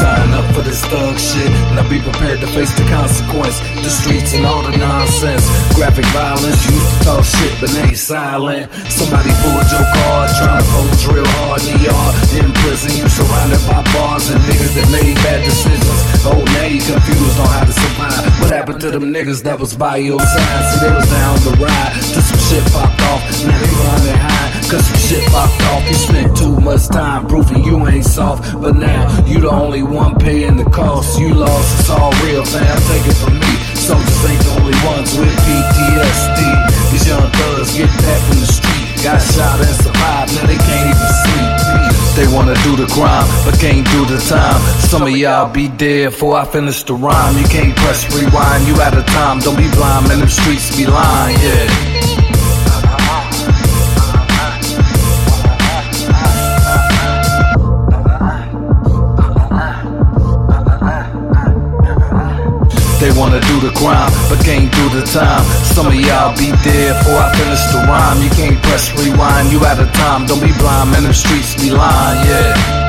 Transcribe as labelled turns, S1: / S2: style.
S1: Sign up for this thug shit. Now be prepared to face the consequence. The streets and all the nonsense. Graphic violence, you talk shit, but now you silent. Somebody pulled your car, trying to pose real hard in the yard. In prison, you surrounded by bars and niggas that made bad decisions. Oh, now you confused on how to survive. What happened to them niggas that was by your side? See, they was shit popped off. You spent too much time proving you ain't soft, but now you the only one paying the cost. You lost, it's all real, fam. Take it from me. Soldiers ain't the only ones with PTSD. These young thugs get that from the street. Got shot and survived, now they can't even sleep. They wanna do the crime, but can't do the time. Some of y'all be dead before I finish the rhyme. You can't press rewind, you out of time. Don't be blind, man, them streets be lying, yeah. They wanna do the crime, but can't do the time. Some of y'all be dead before I finish the rhyme. You can't press rewind, you out of time. Don't be blind, man, the streets be lying, yeah.